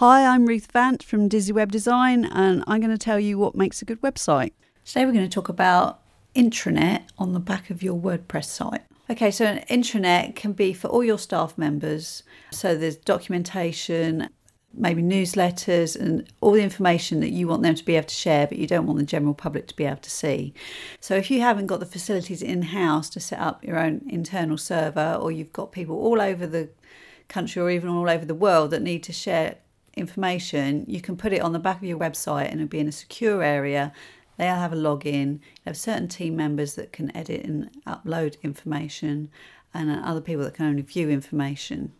Hi, I'm Ruth Vant from Dizzy Web Design, and I'm going to tell you what makes a good website. Today we're going to talk about intranet on the back of your WordPress site. Okay, so an intranet can be for all your staff members. So there's documentation, maybe newsletters, and all the information that you want them to be able to share, but you don't want the general public to be able to see. So if you haven't got the facilities in house to set up your own internal server, or you've got people all over the country or even all over the world that need to share information, you can put it on the back of your website and it'll be in a secure area. They'll have a login. You have certain team members that can edit and upload information, and other people that can only view information.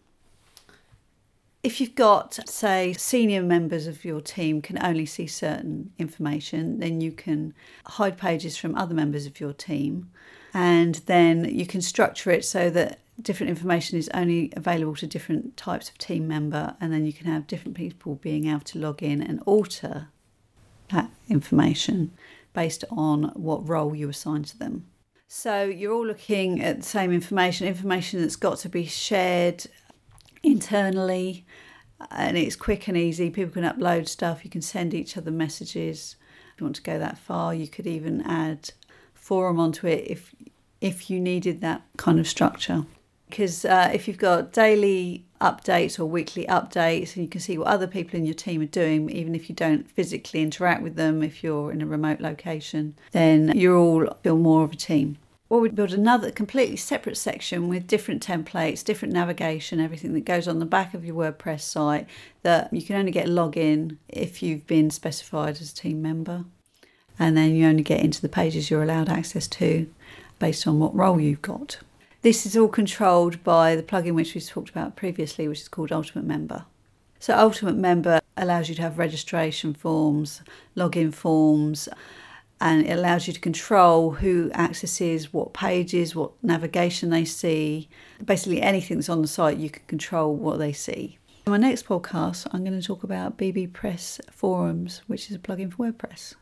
If you've got, say, senior members of your team can only see certain information, then you can hide pages from other members of your team. And then you can structure it so that different information is only available to different types of team member, and then you can have different people being able to log in and alter that information based on what role you assign to them. So you're all looking at the same information, information that's got to be shared internally, and it's quick and easy. People can upload stuff, you can send each other messages. If you want to go that far, you could even add forum onto it if if you needed that kind of structure because uh, if you've got daily updates or weekly updates and you can see what other people in your team are doing even if you don't physically interact with them if you're in a remote location then you're all feel more of a team or we'd build another completely separate section with different templates different navigation everything that goes on the back of your wordpress site that you can only get login if you've been specified as a team member and then you only get into the pages you're allowed access to based on what role you've got this is all controlled by the plugin which we've talked about previously, which is called Ultimate Member. So, Ultimate Member allows you to have registration forms, login forms, and it allows you to control who accesses what pages, what navigation they see. Basically, anything that's on the site, you can control what they see. In my next podcast, I'm going to talk about bbPress Forums, which is a plugin for WordPress.